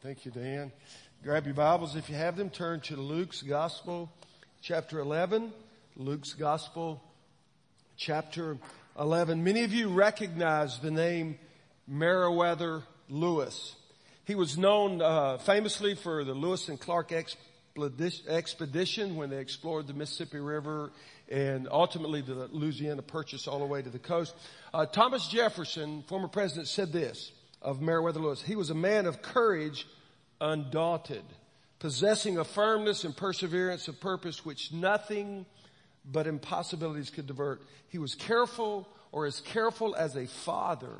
Thank you, Dan. Grab your Bibles if you have them. Turn to Luke's Gospel, chapter 11. Luke's Gospel, chapter 11. Many of you recognize the name Meriwether Lewis. He was known uh, famously for the Lewis and Clark expedition when they explored the Mississippi River and ultimately the Louisiana Purchase all the way to the coast. Uh, Thomas Jefferson, former president, said this of Meriwether Lewis. He was a man of courage, undaunted, possessing a firmness and perseverance of purpose which nothing but impossibilities could divert. He was careful or as careful as a father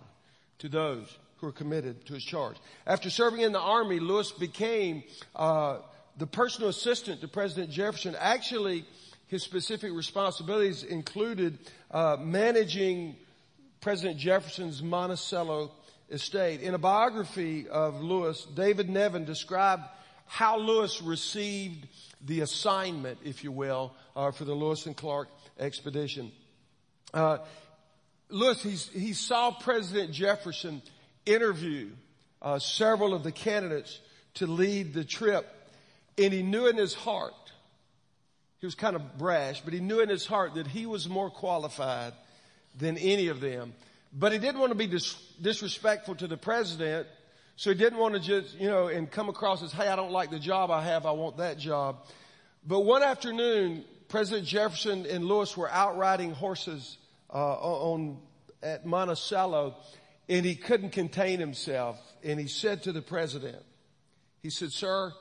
to those who were committed to his charge. After serving in the army, Lewis became uh, the personal assistant to President Jefferson. Actually, his specific responsibilities included uh, managing President Jefferson's Monticello estate. In a biography of Lewis, David Nevin described how Lewis received the assignment, if you will, uh, for the Lewis and Clark expedition. Uh, Lewis, he saw President Jefferson interview uh, several of the candidates to lead the trip, and he knew in his heart, he was kind of brash, but he knew in his heart that he was more qualified than any of them. But he didn't want to be dis- disrespectful to the president, so he didn't want to just, you know, and come across as, hey, I don't like the job I have, I want that job. But one afternoon, President Jefferson and Lewis were out riding horses uh, on at Monticello, and he couldn't contain himself. And he said to the president, he said, "Sir,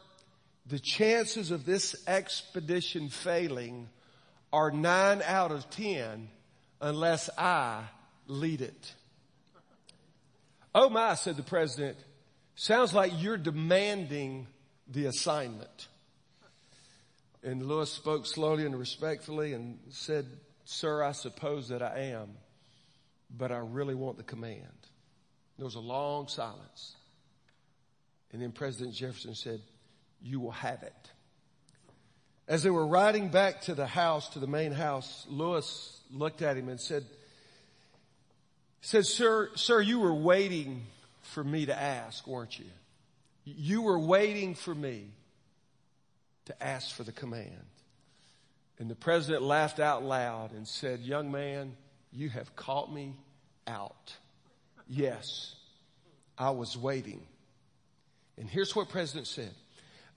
the chances of this expedition failing are nine out of ten unless I lead it. Oh my, said the president, sounds like you're demanding the assignment. And Lewis spoke slowly and respectfully and said, Sir, I suppose that I am, but I really want the command. There was a long silence. And then President Jefferson said, You will have it. As they were riding back to the house, to the main house, Lewis looked at him and said, said, sir, sir, you were waiting for me to ask, weren't you? You were waiting for me to ask for the command. And the president laughed out loud and said, young man, you have caught me out. Yes, I was waiting. And here's what president said.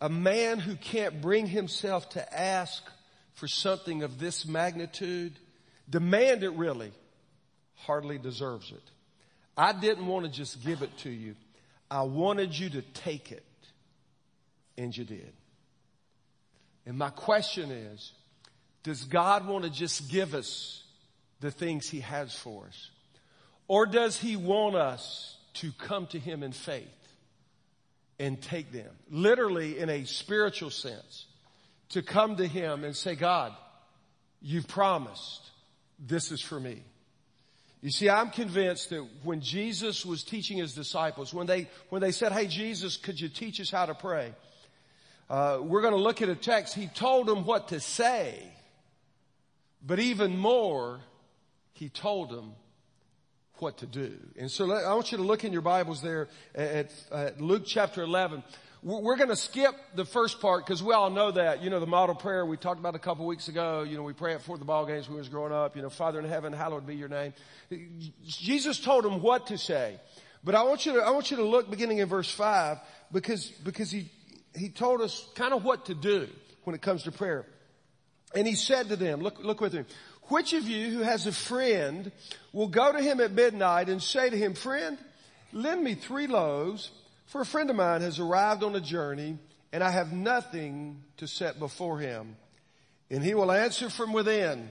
A man who can't bring himself to ask for something of this magnitude, demand it really, hardly deserves it. I didn't want to just give it to you. I wanted you to take it. And you did. And my question is, does God want to just give us the things He has for us? Or does He want us to come to Him in faith and take them? Literally in a spiritual sense. To come to Him and say, God, you've promised this is for me. You see, I'm convinced that when Jesus was teaching his disciples, when they, when they said, Hey, Jesus, could you teach us how to pray? Uh, we're going to look at a text. He told them what to say, but even more, he told them what to do. And so let, I want you to look in your Bibles there at, at Luke chapter 11. We're going to skip the first part because we all know that. You know, the model prayer we talked about a couple weeks ago. You know, we pray it for the ball games when we was growing up. You know, Father in heaven, hallowed be your name. Jesus told them what to say. But I want you to, I want you to look beginning in verse five because, because he, he told us kind of what to do when it comes to prayer. And he said to them, look, look with me. Which of you who has a friend will go to him at midnight and say to him, friend, lend me three loaves for a friend of mine has arrived on a journey and I have nothing to set before him. And he will answer from within,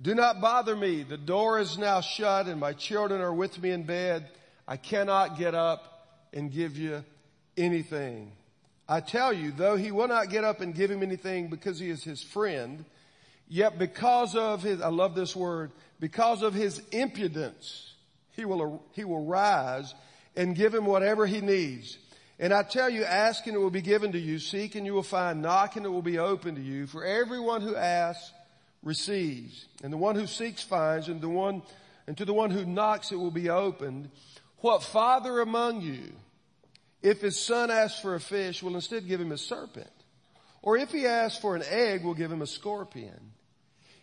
do not bother me. The door is now shut and my children are with me in bed. I cannot get up and give you anything. I tell you, though he will not get up and give him anything because he is his friend, yet because of his, I love this word, because of his impudence, he will, he will rise and give him whatever he needs. And I tell you, ask and it will be given to you. Seek and you will find. Knock and it will be open to you. For everyone who asks receives. And the one who seeks finds. And the one, and to the one who knocks it will be opened. What father among you, If his son asks for a fish, we'll instead give him a serpent. Or if he asks for an egg, we'll give him a scorpion.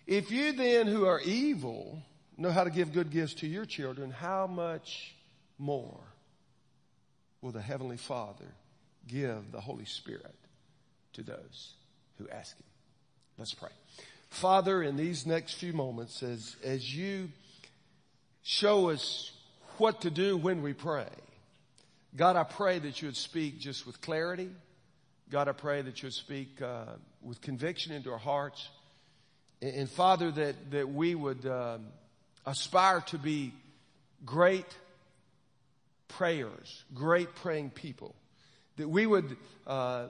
If you then who are evil know how to give good gifts to your children, how much more will the Heavenly Father give the Holy Spirit to those who ask Him? Let's pray. Father, in these next few moments, as, as you show us what to do when we pray, God, I pray that you would speak just with clarity. God, I pray that you would speak uh, with conviction into our hearts. And, and Father, that, that we would um, aspire to be great prayers, great praying people. That we would, uh,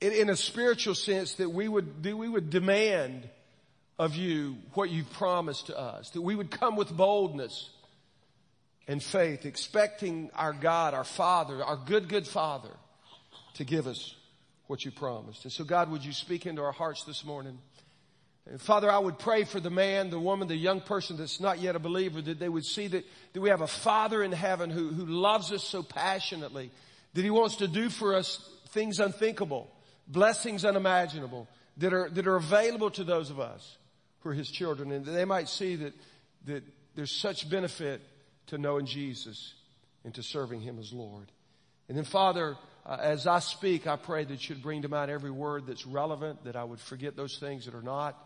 in, in, a spiritual sense, that we would, that we would demand of you what you've promised to us. That we would come with boldness and faith, expecting our God, our Father, our good, good Father, to give us what you promised. And so God, would you speak into our hearts this morning? And Father, I would pray for the man, the woman, the young person that's not yet a believer, that they would see that, that we have a Father in heaven who, who loves us so passionately, that He wants to do for us things unthinkable, blessings unimaginable, that are, that are available to those of us who are His children, and that they might see that, that there's such benefit to knowing Jesus and to serving Him as Lord. And then Father, uh, as I speak, I pray that you'd bring to mind every word that's relevant, that I would forget those things that are not.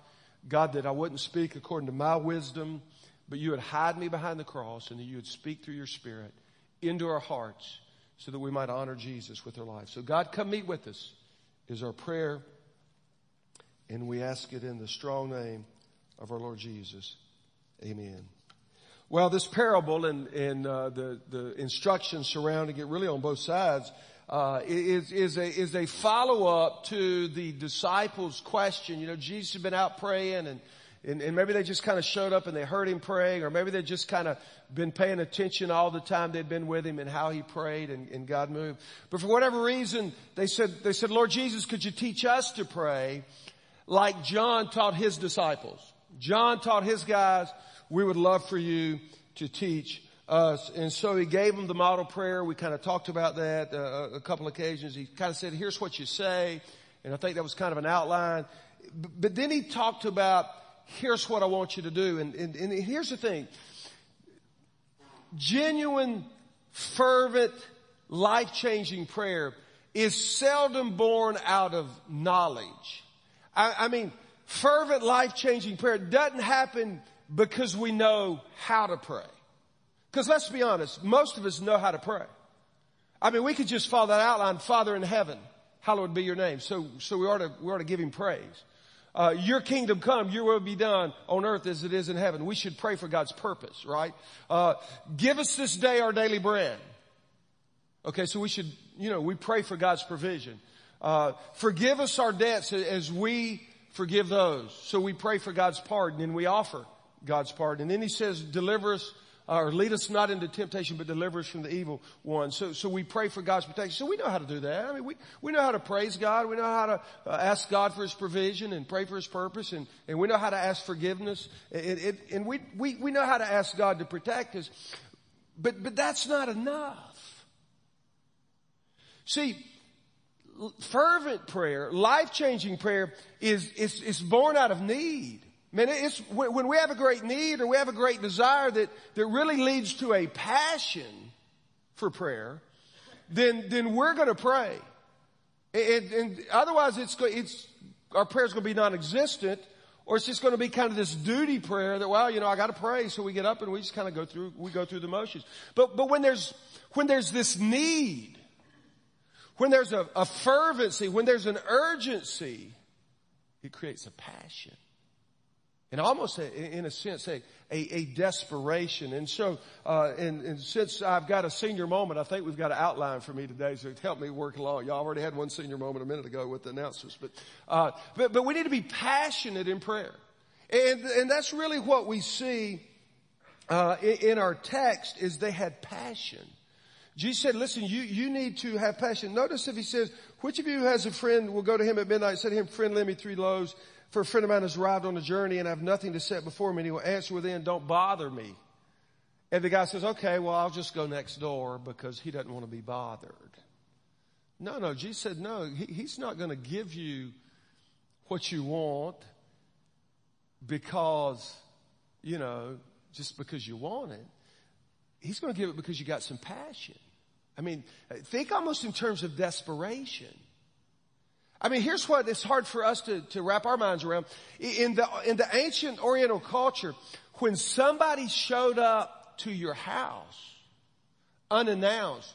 God, that I wouldn't speak according to my wisdom, but you would hide me behind the cross and that you would speak through your spirit into our hearts so that we might honor Jesus with our lives. So God, come meet with us is our prayer. And we ask it in the strong name of our Lord Jesus. Amen. Well, this parable and, and uh, the, the instructions surrounding it really on both sides uh, is, is a, is a follow-up to the disciples' question. You know, Jesus had been out praying and, and, and maybe they just kind of showed up and they heard him praying or maybe they just kind of been paying attention all the time they'd been with him and how he prayed and, and God moved. But for whatever reason, they said, they said, Lord Jesus, could you teach us to pray like John taught his disciples? John taught his guys, we would love for you to teach us. And so he gave them the model prayer. We kind of talked about that uh, a couple occasions. He kind of said, here's what you say. And I think that was kind of an outline. But then he talked about, here's what I want you to do. And, and, and here's the thing. Genuine, fervent, life-changing prayer is seldom born out of knowledge. I, I mean, fervent, life-changing prayer doesn't happen because we know how to pray. Because let's be honest, most of us know how to pray. I mean, we could just follow that outline, Father in heaven, hallowed be your name. So, so we ought to, we ought to give him praise. Uh, your kingdom come, your will be done on earth as it is in heaven. We should pray for God's purpose, right? Uh, give us this day our daily bread. Okay, so we should, you know, we pray for God's provision. Uh, forgive us our debts as we forgive those. So we pray for God's pardon and we offer God's pardon. And then he says, deliver us or lead us not into temptation, but deliver us from the evil one. So, so we pray for God's protection. So we know how to do that. I mean, we, we know how to praise God. We know how to uh, ask God for His provision and pray for His purpose. And, and we know how to ask forgiveness. And, and, and we, we, we know how to ask God to protect us. But, but that's not enough. See, fervent prayer, life-changing prayer is, is, is born out of need. Man, it's when we have a great need or we have a great desire that, that really leads to a passion for prayer, then, then we're going to pray. And, and otherwise it's, it's, our prayer's going to be non-existent or it's just going to be kind of this duty prayer that, well, you know, I got to pray. So we get up and we just kind of go through, we go through the motions. But, but when there's, when there's this need, when there's a, a fervency, when there's an urgency, it creates a passion and almost a, in a sense a, a, a desperation. And so, uh, and, and, since I've got a senior moment, I think we've got an outline for me today, so it help me work along. Y'all already had one senior moment a minute ago with the announcements, but uh, but but we need to be passionate in prayer, and and that's really what we see uh, in, in our text is they had passion. Jesus said, listen, you, you need to have passion. Notice if he says, which of you has a friend will go to him at midnight say to him, friend, lend me three loaves for a friend of mine has arrived on a journey and I have nothing to set before me and he will answer within, don't bother me. And the guy says, okay, well, I'll just go next door because he doesn't want to be bothered. No, no. Jesus said, no, he, he's not going to give you what you want because, you know, just because you want it. He's going to give it because you got some passion. I mean, think almost in terms of desperation. I mean, here's what it's hard for us to, to wrap our minds around. In the, in the ancient Oriental culture, when somebody showed up to your house unannounced,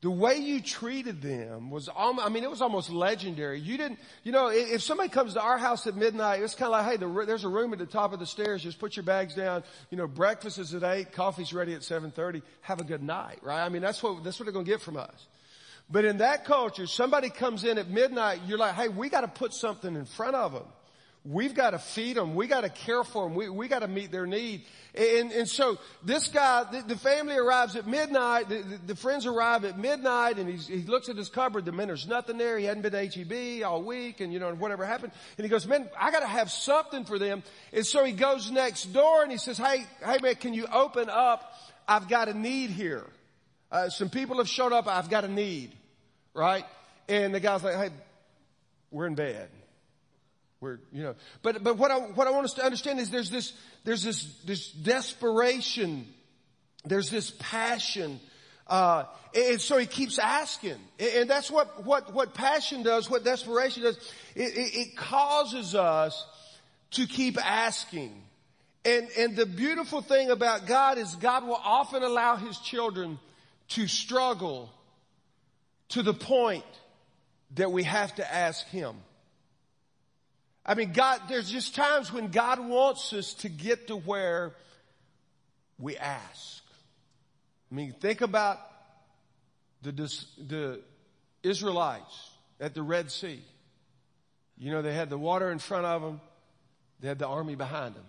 the way you treated them was almost, I mean, it was almost legendary. You didn't, you know, if somebody comes to our house at midnight, it's kind of like, hey, the, there's a room at the top of the stairs. Just put your bags down. You know, breakfast is at eight, coffee's ready at 7.30. Have a good night, right? I mean, that's what, that's what they're going to get from us. But in that culture, somebody comes in at midnight, you're like, hey, we got to put something in front of them. We've got to feed them. We got to care for them. We, we got to meet their need. And, and so this guy, the, the family arrives at midnight. The, the, the, friends arrive at midnight and he looks at his cupboard. The man, there's nothing there. He hadn't been to HEB all week and you know, whatever happened. And he goes, man, I got to have something for them. And so he goes next door and he says, hey, hey man, can you open up? I've got a need here. Uh, some people have showed up. I've got a need. Right? And the guy's like, hey, we're in bed. We're, you know, but, but what I, what I want us to understand is there's this, there's this, this desperation. There's this passion. Uh, and so he keeps asking. And that's what, what, what passion does, what desperation does. It, it, it causes us to keep asking. And, and the beautiful thing about God is God will often allow his children to struggle to the point that we have to ask him. I mean, God, there's just times when God wants us to get to where we ask. I mean, think about the, the Israelites at the Red Sea. You know, they had the water in front of them. They had the army behind them.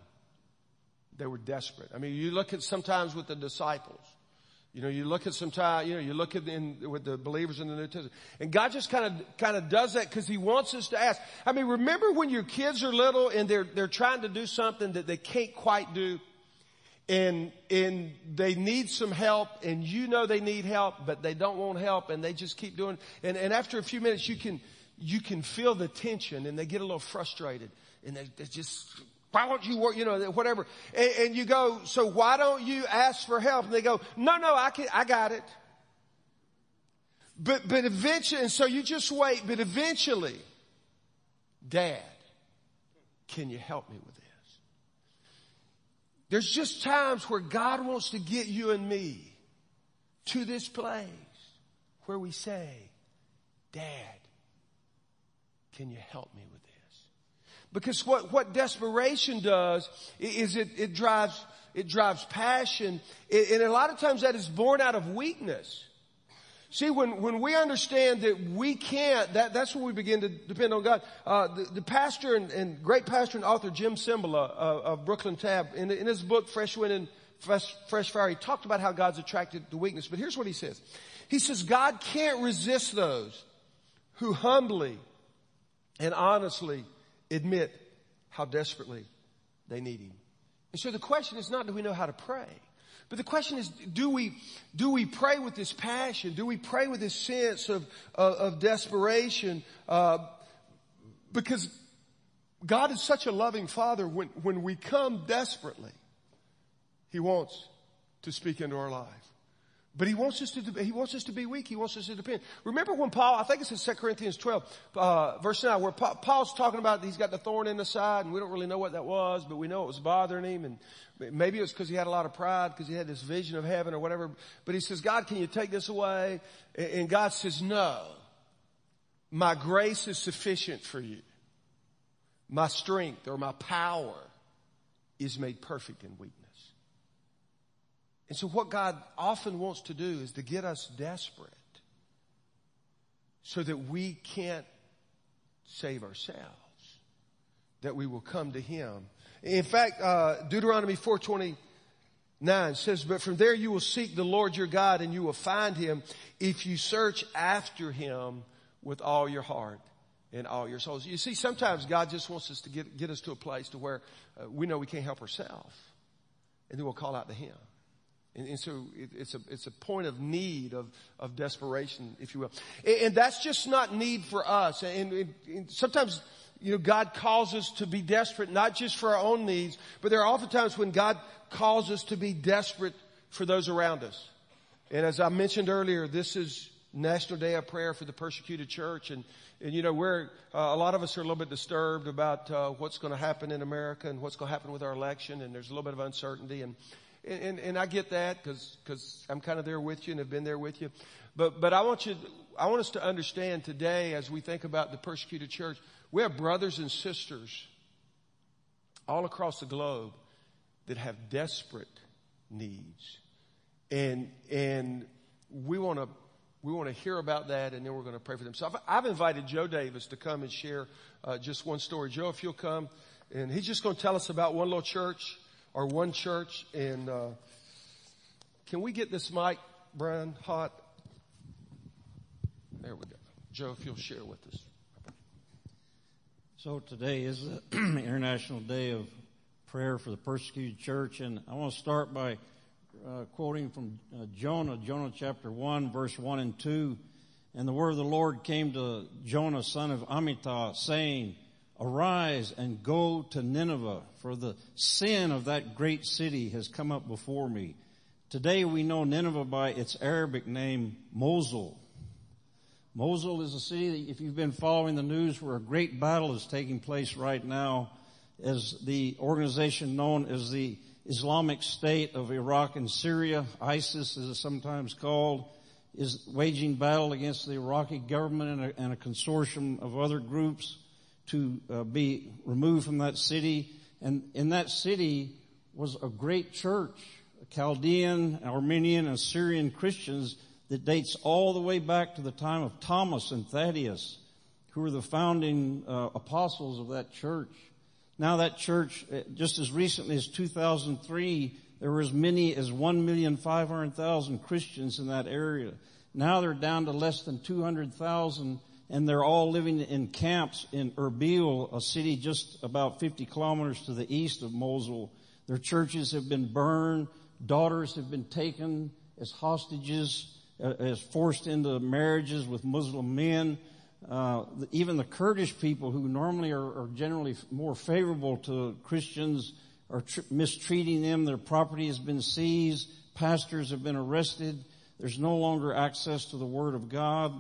They were desperate. I mean, you look at sometimes with the disciples. You know, you look at some time, you know, you look at in, with the believers in the New Testament, and God just kind of, kind of does that because He wants us to ask. I mean, remember when your kids are little and they're, they're trying to do something that they can't quite do, and, and they need some help, and you know they need help, but they don't want help, and they just keep doing, and, and after a few minutes you can, you can feel the tension, and they get a little frustrated, and they, they just why don't you work, you know, whatever. And, and, you go, so why don't you ask for help? And they go, no, no, I can, I got it. But, but eventually, and so you just wait, but eventually, dad, can you help me with this? There's just times where God wants to get you and me to this place where we say, dad, can you help me with this? Because what, what desperation does is it, it drives, it drives passion. And a lot of times that is born out of weakness. See, when, when we understand that we can't, that, that's when we begin to depend on God. Uh, the, the, pastor and, and, great pastor and author Jim Cymbala uh, of Brooklyn Tab, in, in, his book Fresh Wind and Fresh, Fresh Fire, he talked about how God's attracted to weakness. But here's what he says. He says, God can't resist those who humbly and honestly admit how desperately they need Him. And so the question is not do we know how to pray? But the question is, do we, do we pray with this passion? Do we pray with this sense of, of, of desperation? Uh, because God is such a loving Father when, when we come desperately, He wants to speak into our life. But he wants us to, he wants us to be weak. He wants us to depend. Remember when Paul, I think it's in 2 Corinthians 12, uh, verse 9, where Paul's talking about he's got the thorn in the side and we don't really know what that was, but we know it was bothering him and maybe it was because he had a lot of pride because he had this vision of heaven or whatever. But he says, God, can you take this away? And God says, no. My grace is sufficient for you. My strength or my power is made perfect in weakness. And so what God often wants to do is to get us desperate so that we can't save ourselves, that we will come to Him. In fact, uh, Deuteronomy 429 says, but from there you will seek the Lord your God and you will find Him if you search after Him with all your heart and all your souls. You see, sometimes God just wants us to get, get us to a place to where uh, we know we can't help ourselves and then we'll call out to Him. And, and so it, it's a, it's a point of need, of, of desperation, if you will. And, and that's just not need for us. And, and, sometimes, you know, God calls us to be desperate, not just for our own needs, but there are often times when God calls us to be desperate for those around us. And as I mentioned earlier, this is National Day of Prayer for the Persecuted Church. And, and you know, we're, uh, a lot of us are a little bit disturbed about uh, what's going to happen in America and what's going to happen with our election. And there's a little bit of uncertainty. And, and, and I get that because, because I'm kind of there with you and have been there with you. But, but I want you, I want us to understand today as we think about the persecuted church, we have brothers and sisters all across the globe that have desperate needs. And, and we want to, we want to hear about that and then we're going to pray for them. So I've, I've invited Joe Davis to come and share uh, just one story. Joe, if you'll come, and he's just going to tell us about one little church or one church. And uh, can we get this mic, Brian, hot? There we go. Joe, if you'll share with us. So today is the International Day of Prayer for the Persecuted Church, and I want to start by uh, quoting from uh, Jonah, Jonah chapter 1, verse 1 and 2. And the word of the Lord came to Jonah, son of Amittai, saying, Arise and go to Nineveh, for the sin of that great city has come up before me. Today we know Nineveh by its Arabic name, Mosul. Mosul is a city that if you've been following the news where a great battle is taking place right now as the organization known as the Islamic State of Iraq and Syria, ISIS as it's sometimes called, is waging battle against the Iraqi government and a, and a consortium of other groups to uh, be removed from that city. And in that city was a great church, Chaldean, Armenian, and Syrian Christians that dates all the way back to the time of Thomas and Thaddeus, who were the founding uh, apostles of that church. Now that church, uh, just as recently as 2003, there were as many as 1,500,000 Christians in that area. Now they're down to less than 200,000 and they're all living in camps in Erbil, a city just about 50 kilometers to the east of Mosul. Their churches have been burned. Daughters have been taken as hostages, uh, as forced into marriages with Muslim men. Uh, even the Kurdish people who normally are, are generally more favorable to Christians are tr- mistreating them. Their property has been seized. Pastors have been arrested. There's no longer access to the Word of God.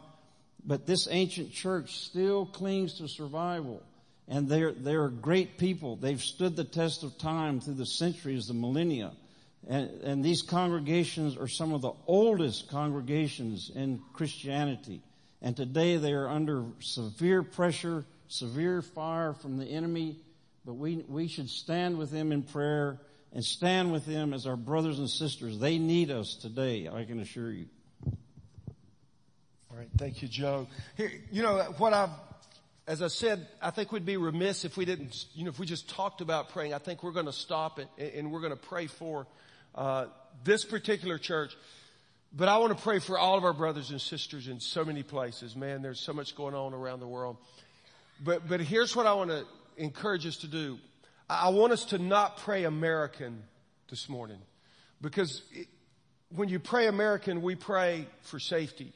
But this ancient church still clings to survival. And they're, they're great people. They've stood the test of time through the centuries, the millennia. And, and these congregations are some of the oldest congregations in Christianity. And today they are under severe pressure, severe fire from the enemy. But we, we should stand with them in prayer and stand with them as our brothers and sisters. They need us today, I can assure you. Right. Thank you, Joe. Here, you know, what I've, as I said, I think we'd be remiss if we didn't, you know, if we just talked about praying. I think we're going to stop it and we're going to pray for, uh, this particular church. But I want to pray for all of our brothers and sisters in so many places. Man, there's so much going on around the world. But, but here's what I want to encourage us to do. I want us to not pray American this morning because it, when you pray American, we pray for safety.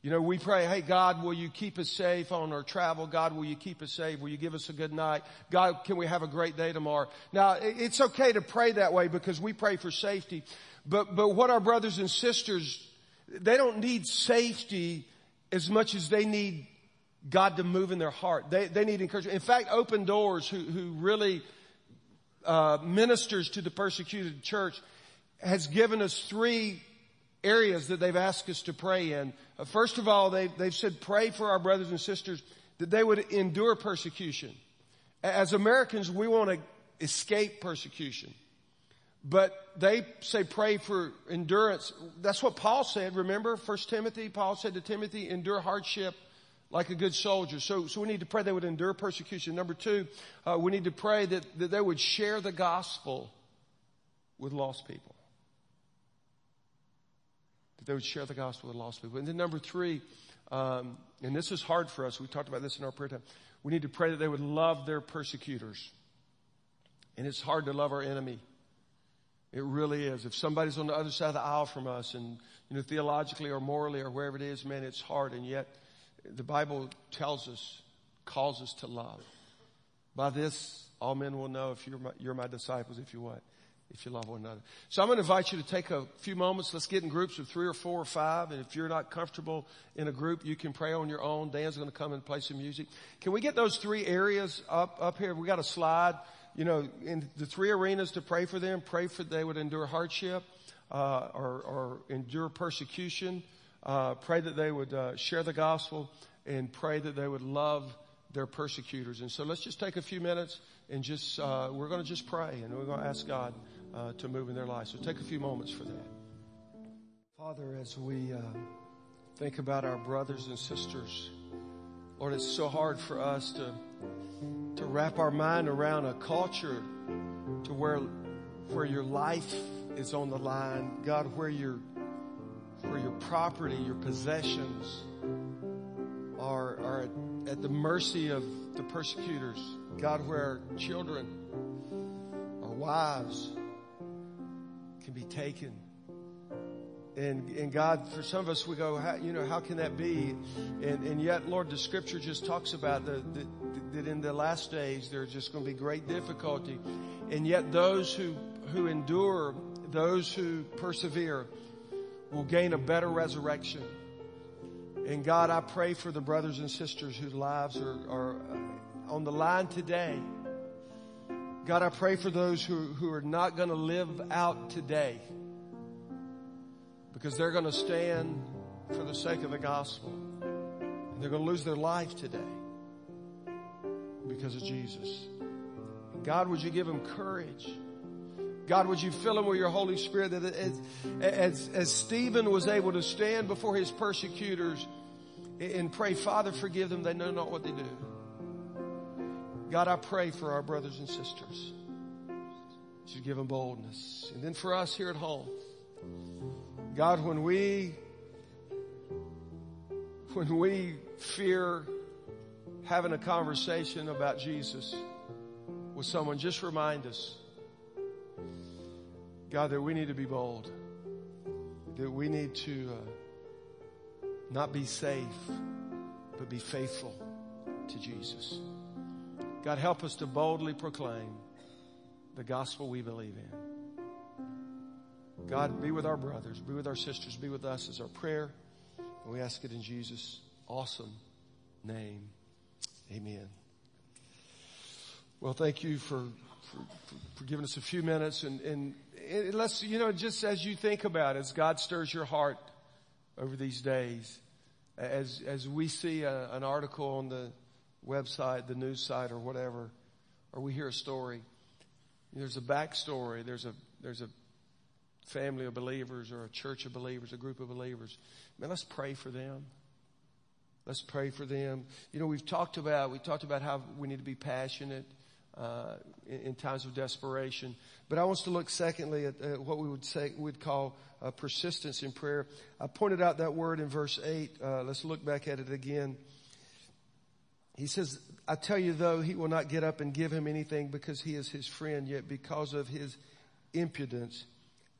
You know, we pray, hey, God, will you keep us safe on our travel? God, will you keep us safe? Will you give us a good night? God, can we have a great day tomorrow? Now, it's okay to pray that way because we pray for safety. But, but what our brothers and sisters, they don't need safety as much as they need God to move in their heart. They, they need encouragement. In fact, Open Doors, who, who really uh, ministers to the persecuted church, has given us three areas that they've asked us to pray in. Uh, first of all, they've, they've said pray for our brothers and sisters that they would endure persecution. As Americans, we want to escape persecution. But they say pray for endurance. That's what Paul said. Remember, First Timothy, Paul said to Timothy, endure hardship like a good soldier. So, so we need to pray they would endure persecution. Number two, uh, we need to pray that, that they would share the gospel with lost people they would share the gospel with lost people. And then number three, um, and this is hard for us. We talked about this in our prayer time. We need to pray that they would love their persecutors. And it's hard to love our enemy. It really is. If somebody's on the other side of the aisle from us and, you know, theologically or morally or wherever it is, man, it's hard. And yet the Bible tells us, calls us to love. By this, all men will know if you're my, you're my disciples, if you what? If you love one another. So I'm going to invite you to take a few moments. Let's get in groups of three or four or five. And if you're not comfortable in a group, you can pray on your own. Dan's going to come and play some music. Can we get those three areas up, up here? We got a slide you know, in the three arenas to pray for them, pray for they would endure hardship, uh, or, or, endure persecution, uh, pray that they would uh, share the gospel, and pray that they would love their persecutors. And so let's just take a few minutes and just, uh, we're going to just pray and we're going to ask God uh, to move in their lives. So take a few moments for that. Father, as we uh, think about our brothers and sisters, Lord, it's so hard for us to to wrap our mind around a culture to where where your life is on the line, God, where your where your property, your possessions are are at the mercy of the persecutors. God, where our children, our wives can be taken. And, and God, for some of us, we go, how, you know, how can that be? And, and yet, Lord, the scripture just talks about the, the, that in the last days there's just going to be great difficulty. And yet those who, who endure, those who persevere will gain a better resurrection. And God, I pray for the brothers and sisters whose lives are, are uh, on the line today. God, I pray for those who, who are not going to live out today because they're going to stand for the sake of the gospel. And they're going to lose their life today because of Jesus. God, would you give them courage? God, would you fill them with your Holy Spirit that as, as, as Stephen was able to stand before his persecutors and pray, Father, forgive them. They know not what they do. God, I pray for our brothers and sisters. You give them boldness. And then for us here at home, God, when we, when we fear having a conversation about Jesus with someone, just remind us, God, that we need to be bold, that we need to uh, not be safe, but be faithful to Jesus. God, help us to boldly proclaim the gospel we believe in. God, be with our brothers, be with our sisters, be with us as our prayer. And we ask it in Jesus' awesome name. Amen. Well, thank you for, for, for giving us a few minutes and, and, let's, you know, just as you think about it, as God stirs your heart over these days, as, as we see a, an article on the website, the news site or whatever, or we hear a story, there's a backstory, there's a, there's a family of believers or a church of believers, a group of believers. Man, let's pray for them. Let's pray for them. You know, we've talked about, we talked about how we need to be passionate, uh, in, in, times of desperation. But I want us to look secondly at uh, what we would say, we'd call uh, persistence in prayer. I pointed out that word in verse 8. Uh, let's look back at it again. He says, I tell you though, he will not get up and give him anything because he is his friend, yet because of his impudence,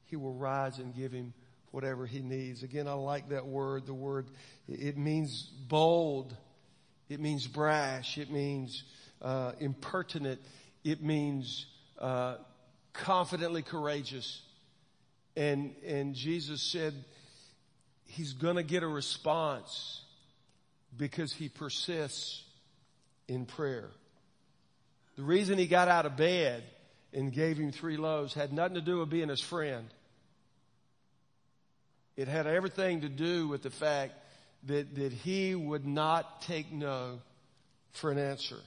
he will rise and give him whatever he needs. Again, I like that word. The word, it means bold. It means brash. It means uh, impertinent. It means uh, confidently courageous. And, and Jesus said he's going to get a response because he persists in prayer. The reason he got out of bed and gave him three loaves had nothing to do with being his friend. It had everything to do with the fact that, that he would not take no for an answer.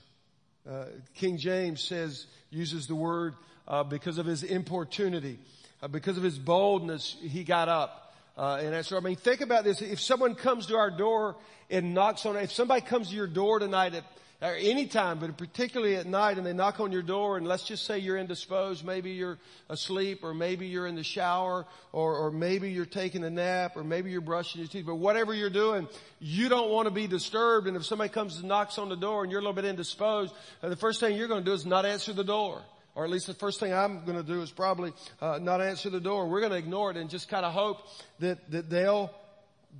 Uh, King James says, uses the word uh, because of his importunity, uh, because of his boldness, he got up uh, and answered. I mean, think about this. If someone comes to our door and knocks on, if somebody comes to your door tonight at or anytime, but particularly at night and they knock on your door and let's just say you're indisposed, maybe you're asleep or maybe you're in the shower or, or maybe you're taking a nap or maybe you're brushing your teeth, but whatever you're doing, you don't want to be disturbed and if somebody comes and knocks on the door and you're a little bit indisposed, uh, the first thing you're going to do is not answer the door. Or at least the first thing I'm going to do is probably uh, not answer the door. We're going to ignore it and just kind of hope that, that they'll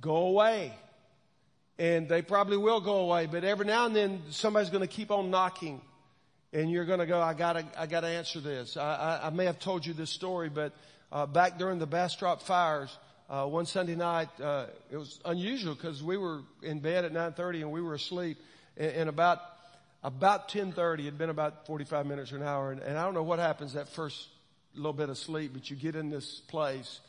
go away. And they probably will go away, but every now and then somebody's going to keep on knocking and you're going to go, I gotta, I gotta answer this. I, I, I may have told you this story, but, uh, back during the Bastrop fires, uh, one Sunday night, uh, it was unusual because we were in bed at 9.30 and we were asleep and, and about, about 10.30, it'd been about 45 minutes or an hour and, and I don't know what happens that first little bit of sleep, but you get in this place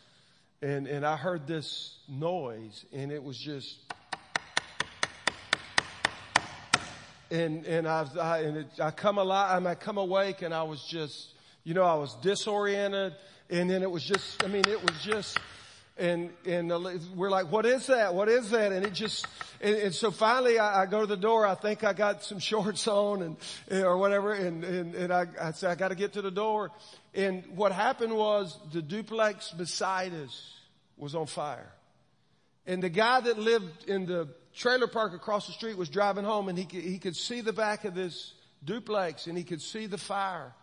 and, and I heard this noise and it was just, and, and I, I, and it, I come alive, I come awake and I was just, you know, I was disoriented and then it was just, I mean, it was just, and, and we're like, what is that? What is that? And it just, and, and so finally I, I, go to the door. I think I got some shorts on and, eh, or whatever. And, and, and I, I said, I got to get to the door. And what happened was the duplex beside us was on fire. And the guy that lived in the trailer park across the street was driving home and he could, he could see the back of this duplex and he could see the fire.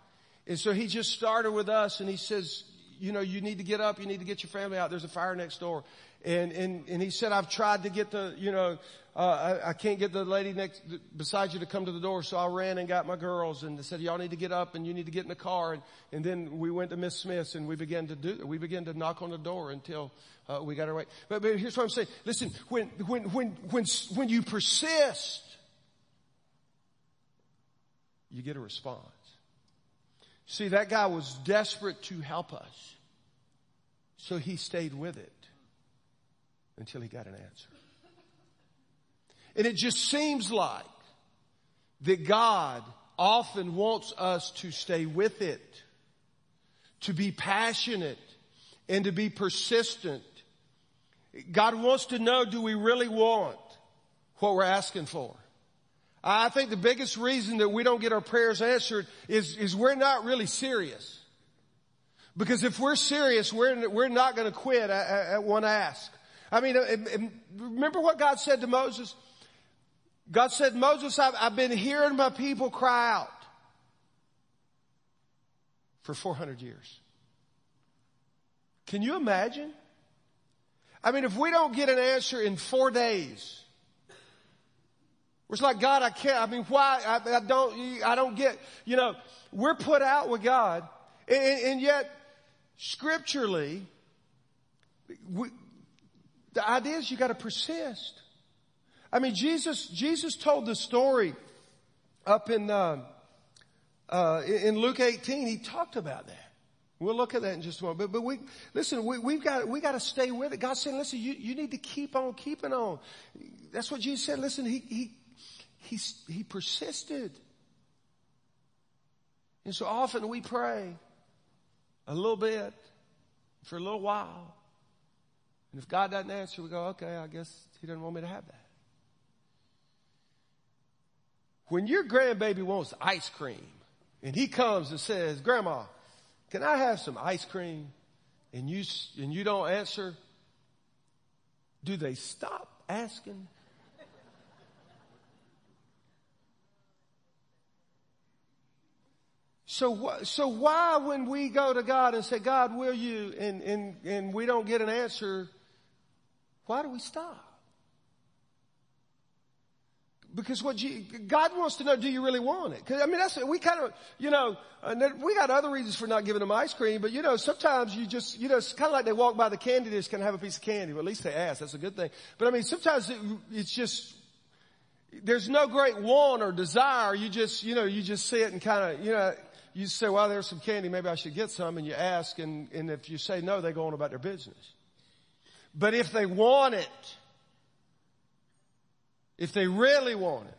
And so he just started with us and he says, you know, you need to get up, you need to get your family out. There's a fire next door. And, and, and he said, I've tried to get the, you know, uh, I, I, can't get the lady next, beside you to come to the door. So I ran and got my girls and they said, y'all need to get up and you need to get in the car. And, and then we went to Miss Smith's and we began to do, we began to knock on the door until, uh, we got her right. But, but here's what I'm saying. Listen, when, when, when, when, when you persist, you get a response. See, that guy was desperate to help us. So he stayed with it until he got an answer. And it just seems like that God often wants us to stay with it, to be passionate, and to be persistent. God wants to know, do we really want what we're asking for? I think the biggest reason that we don't get our prayers answered is, is we're not really serious. Because if we're serious, we're, we're not going to quit at, at, one ask. I mean, uh, remember what God said to Moses? God said, Moses, I've, I've been hearing my people cry out for 400 years. Can you imagine? I mean, if we don't get an answer in four days, it's like, God, I can't, I mean, why? I, I, don't, I don't get, you know, we're put out with God. And, and yet, scripturally, we, the idea is you gotta persist. I mean, Jesus, Jesus told the story up in, uh, uh, in Luke 18. He talked about that. We'll look at that in just a moment. But, but we, listen, we, have got, we got to stay with it. God's saying, listen, you, you need to keep on keeping on. That's what Jesus said. Listen, he, he, he, he persisted. And so often we pray a little bit for a little while. And if God doesn't answer, we go, okay, I guess he doesn't want me to have that. When your grandbaby wants ice cream and he comes and says, grandma, can I have some ice cream? And you, and you don't answer, do they stop asking? So, so why when we go to God and say, God, will you, and, and, and we don't get an answer, why do we stop? Because what you, God wants to know, do you really want it? Cause I mean, that's, we kind of, you know, uh, we got other reasons for not giving them ice cream, but you know, sometimes you just, you know, it's kind of like they walk by the candy dish, can have a piece of candy? Well, at least they ask. That's a good thing. But I mean, sometimes it, it's just, there's no great want or desire. You just, you know, you just see it and kind of, you know, you say, well, there's some candy, maybe I should get some, and you ask, and, and if you say no, they go on about their business. But if they want it, if they really want it,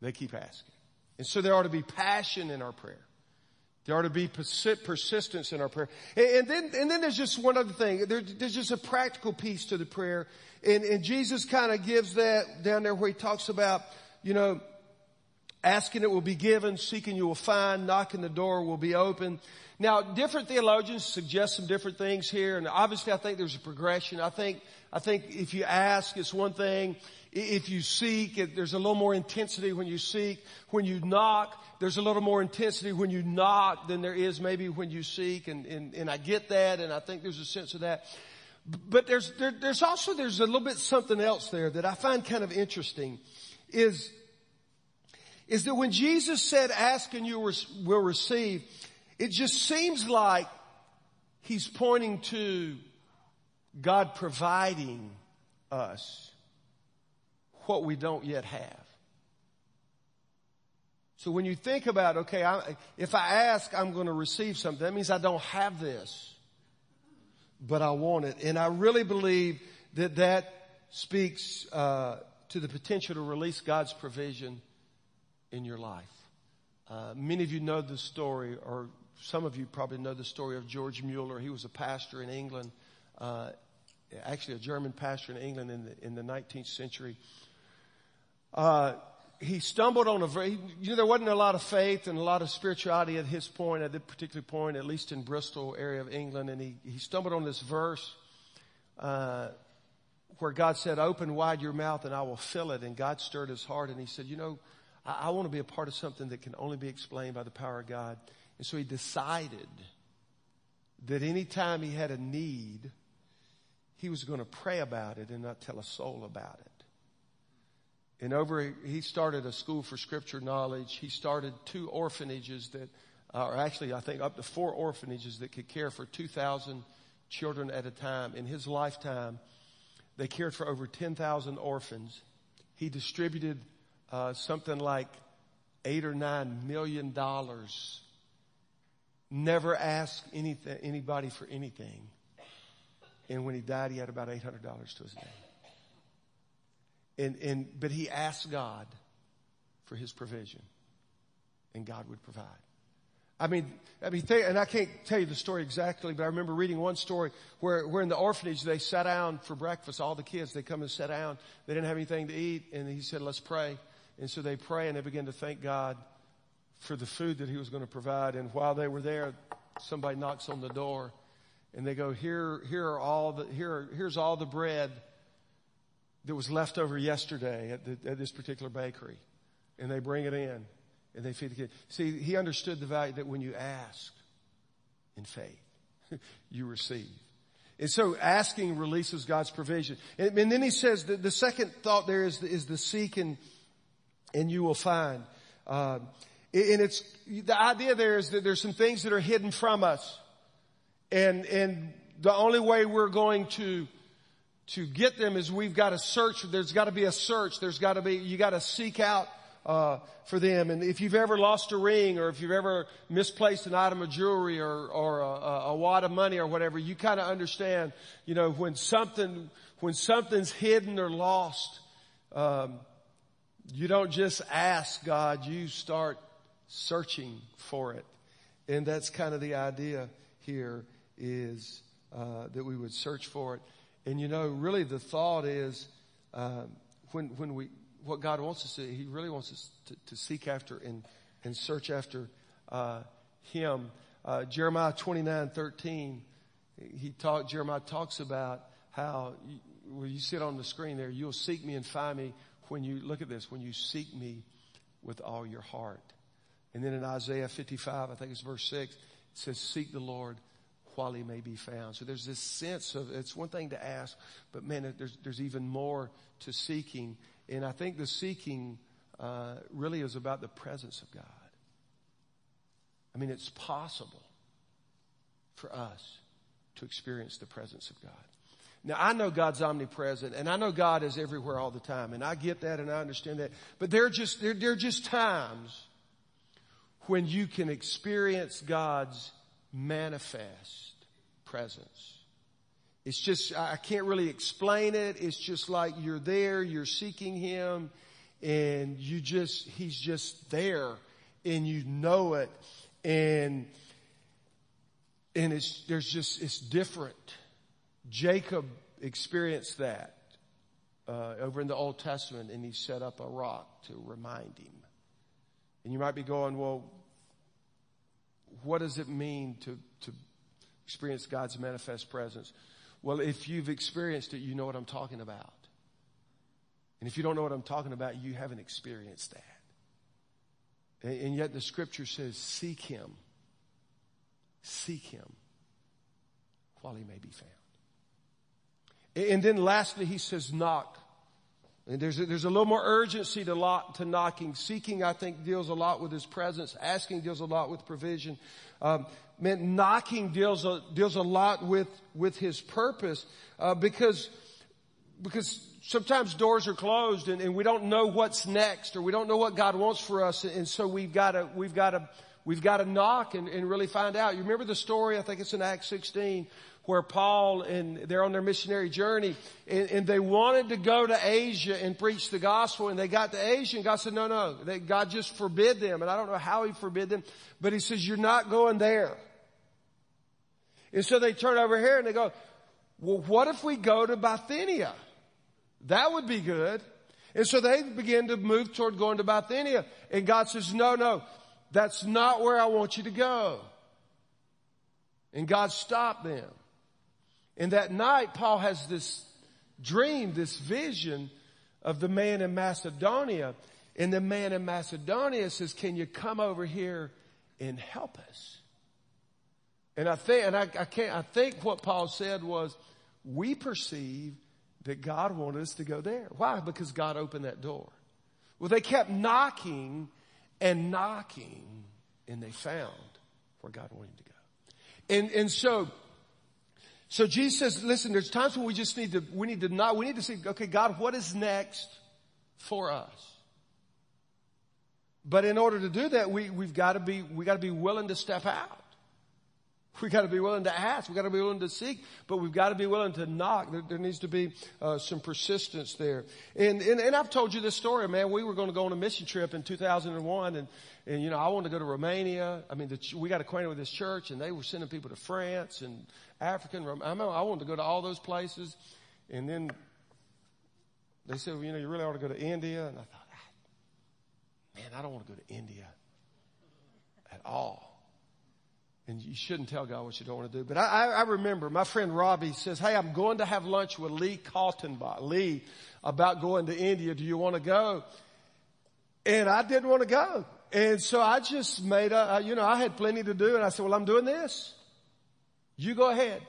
they keep asking. And so there ought to be passion in our prayer. There ought to be persistence in our prayer. And, then, and then there's just one other thing. There, there's just a practical piece to the prayer. And, and Jesus kind of gives that down there where he talks about, you know, Asking it will be given, seeking you will find, knocking the door will be open. Now, different theologians suggest some different things here, and obviously I think there's a progression. I think, I think if you ask, it's one thing. if you seek, there's a little more intensity when you seek. When you knock, there's a little more intensity when you knock than there is maybe when you seek. And, and, and I get that and I think there's a sense of that. But there's, there, there's also, there's a little bit something else there that I find kind of interesting is, is that when Jesus said, ask and you will receive, it just seems like he's pointing to God providing us what we don't yet have. So when you think about, okay, I, if I ask, I'm going to receive something, that means I don't have this, but I want it. And I really believe that that speaks uh, to the potential to release God's provision in your life. Uh, many of you know the story, or some of you probably know the story of George Mueller. He was a pastor in England, uh, actually a German pastor in England in the, in the 19th century. Uh, he stumbled on a very, you know, there wasn't a lot of faith and a lot of spirituality at his point, at that particular point, at least in Bristol area of England. And he, he stumbled on this verse, uh, where God said, open wide your mouth and I will fill it. And God stirred his heart and he said, you know, I, I want to be a part of something that can only be explained by the power of God. And so he decided that anytime he had a need, he was going to pray about it and not tell a soul about it. And over, he started a school for scripture knowledge. He started two orphanages that uh, are actually, I think, up to four orphanages that could care for 2,000 children at a time. In his lifetime, they cared for over 10,000 orphans. He distributed uh, something like eight or nine million dollars. Never asked anything, anybody for anything. And when he died, he had about $800 to his name. And, and, but he asked God for his provision and God would provide. I mean, I mean, and I can't tell you the story exactly, but I remember reading one story where, where in the orphanage they sat down for breakfast. All the kids, they come and sat down. They didn't have anything to eat. And he said, let's pray. And so they pray and they begin to thank God for the food that he was going to provide. And while they were there, somebody knocks on the door and they go, here, here are all the, here, here's all the bread that was left over yesterday at, the, at this particular bakery. And they bring it in and they feed the kid. See, he understood the value that when you ask in faith, you receive. And so asking releases God's provision. And, and then he says the second thought there is, is the seek and, and you will find. Uh, and it's, the idea there is that there's some things that are hidden from us. And, and the only way we're going to to get them is we've got to search. There's got to be a search. There's got to be, you got to seek out, uh, for them. And if you've ever lost a ring or if you've ever misplaced an item of jewelry or, or a, a wad of money or whatever, you kind of understand, you know, when something, when something's hidden or lost, um, you don't just ask God, you start searching for it. And that's kind of the idea here is, uh, that we would search for it. And you know, really the thought is, uh, when, when we, what God wants us to, He really wants us to, to seek after and, and search after, uh, Him. Uh, Jeremiah 29, 13, he talk, Jeremiah talks about how where you sit on the screen there, you'll seek me and find me when you, look at this, when you seek me with all your heart. And then in Isaiah 55, I think it's verse 6, it says, seek the Lord while he may be found. So there's this sense of, it's one thing to ask, but man, there's, there's even more to seeking. And I think the seeking, uh, really is about the presence of God. I mean, it's possible for us to experience the presence of God. Now I know God's omnipresent and I know God is everywhere all the time and I get that and I understand that. But there are just, there, there are just times when you can experience God's manifest presence. It's just, I can't really explain it. It's just like you're there, you're seeking Him, and you just, He's just there, and you know it, and, and it's, there's just, it's different. Jacob experienced that, uh, over in the Old Testament, and he set up a rock to remind him. And you might be going, well, what does it mean to, to experience God's manifest presence? Well, if you've experienced it, you know what I'm talking about. And if you don't know what I'm talking about, you haven't experienced that. And, and yet the scripture says, seek him. Seek him while he may be found. And then lastly, he says, knock. And there's a, there's a little more urgency to, lock, to knocking. Seeking, I think, deals a lot with his presence. Asking deals a lot with provision. Um, man, knocking deals a, deals a lot with, with his purpose, uh, because, because sometimes doors are closed and, and we don't know what's next or we don't know what God wants for us. And so we've got to, we've got to, we've got to knock and, and really find out. You remember the story? I think it's in Acts 16 where Paul and they're on their missionary journey and, and, they wanted to go to Asia and preach the gospel and they got to Asia and God said, no, no, they, God just forbid them. And I don't know how he forbid them, but he says, you're not going there. And so they turn over here and they go, well, what if we go to Bithynia? That would be good. And so they begin to move toward going to Bithynia. And God says, no, no, that's not where I want you to go. And God stopped them. And that night, Paul has this dream, this vision of the man in Macedonia. And the man in Macedonia says, can you come over here and help us? And I think, and I, I can't, I think what Paul said was, we perceive that God wanted us to go there. Why? Because God opened that door. Well, they kept knocking and knocking and they found where God wanted to go. And, and so, so Jesus says, listen, there's times when we just need to, we need to not, we need to say, okay, God, what is next for us? But in order to do that, we, we've got to be, we got to be willing to step out. We got to be willing to ask. We got to be willing to seek, but we've got to be willing to knock. There, there needs to be uh, some persistence there. And, and and I've told you this story, man. We were going to go on a mission trip in 2001, and and you know I wanted to go to Romania. I mean, the, we got acquainted with this church, and they were sending people to France and Africa. I I wanted to go to all those places, and then they said, well, you know, you really ought to go to India, and I thought, ah, man, I don't want to go to India at all. And you shouldn't tell God what you don't want to do. But I, I remember my friend Robbie says, Hey, I'm going to have lunch with Lee Kaltenbach, Lee, about going to India. Do you want to go? And I didn't want to go. And so I just made a, you know, I had plenty to do and I said, well, I'm doing this. You go ahead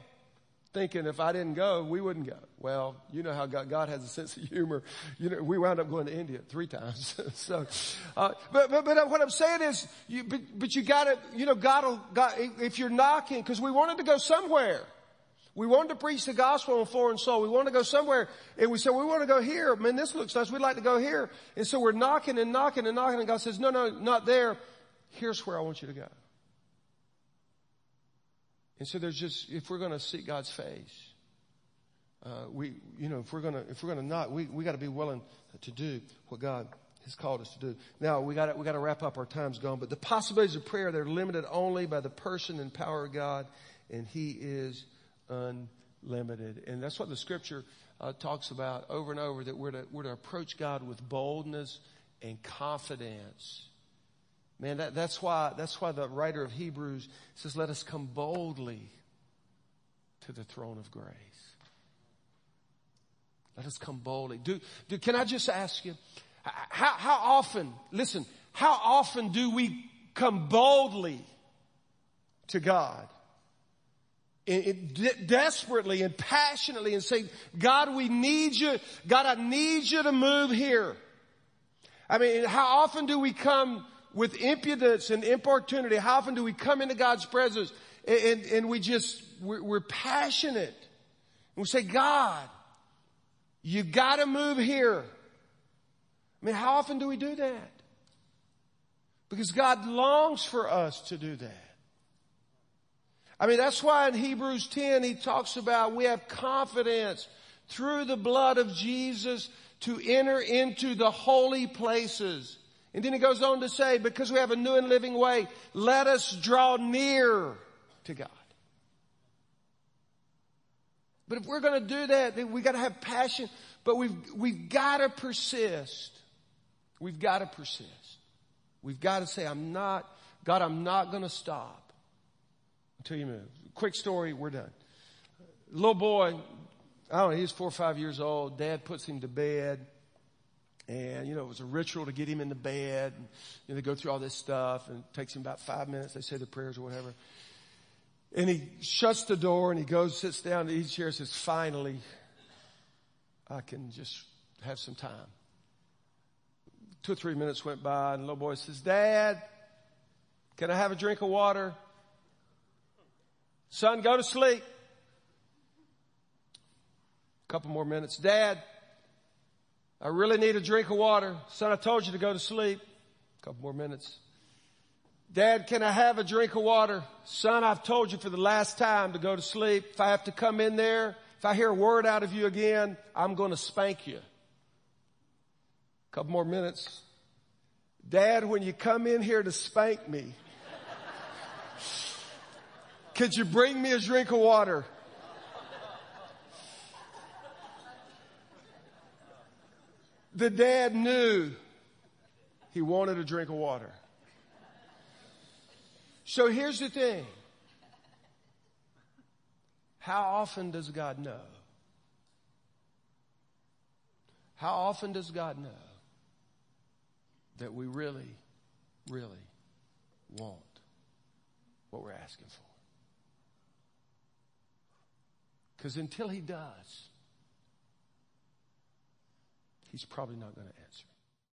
thinking if I didn't go, we wouldn't go. Well, you know how God, God has a sense of humor. You know, we wound up going to India three times. so, uh, but, but, but what I'm saying is, you, but, but you gotta, you know, God will, God, if you're knocking, because we wanted to go somewhere. We wanted to preach the gospel in foreign soil. We want to go somewhere. And we said, we want to go here. Man, this looks nice. We'd like to go here. And so we're knocking and knocking and knocking and God says, no, no, not there. Here's where I want you to go. And so there's just, if we're going to seek God's face, uh, we, you know, if we're going to, if we're to not, we, we got to be willing to do what God has called us to do. Now we got to, we got to wrap up. Our time's gone, but the possibilities of prayer, they're limited only by the person and power of God, and He is unlimited. And that's what the scripture uh, talks about over and over, that we're to, we're to approach God with boldness and confidence Man, that, that's why, that's why the writer of Hebrews says, let us come boldly to the throne of grace. Let us come boldly. Do, do, can I just ask you, how, how often, listen, how often do we come boldly to God? It, it, de- desperately and passionately and say, God, we need you. God, I need you to move here. I mean, how often do we come with impudence and importunity, how often do we come into God's presence and, and, and we just, we're, we're passionate. And we say, God, you gotta move here. I mean, how often do we do that? Because God longs for us to do that. I mean, that's why in Hebrews 10 he talks about we have confidence through the blood of Jesus to enter into the holy places and then he goes on to say, because we have a new and living way, let us draw near to God. But if we're going to do that, then we got to have passion, but we've, we've got to persist. We've got to persist. We've got to say, I'm not, God, I'm not going to stop until you move. Quick story, we're done. Little boy, I don't know, he's four or five years old. Dad puts him to bed And, you know, it was a ritual to get him into bed. And, you know, they go through all this stuff and it takes him about five minutes. They say the prayers or whatever. And he shuts the door and he goes, sits down in the chair and says, finally, I can just have some time. Two or three minutes went by and the little boy says, Dad, can I have a drink of water? Son, go to sleep. A couple more minutes. Dad, I really need a drink of water. Son, I told you to go to sleep. A couple more minutes. Dad, can I have a drink of water? Son, I've told you for the last time to go to sleep. If I have to come in there, if I hear a word out of you again, I'm going to spank you. A couple more minutes. Dad, when you come in here to spank me, could you bring me a drink of water? The dad knew he wanted a drink of water. So here's the thing. How often does God know? How often does God know that we really, really want what we're asking for? Because until He does, He's probably not going to answer.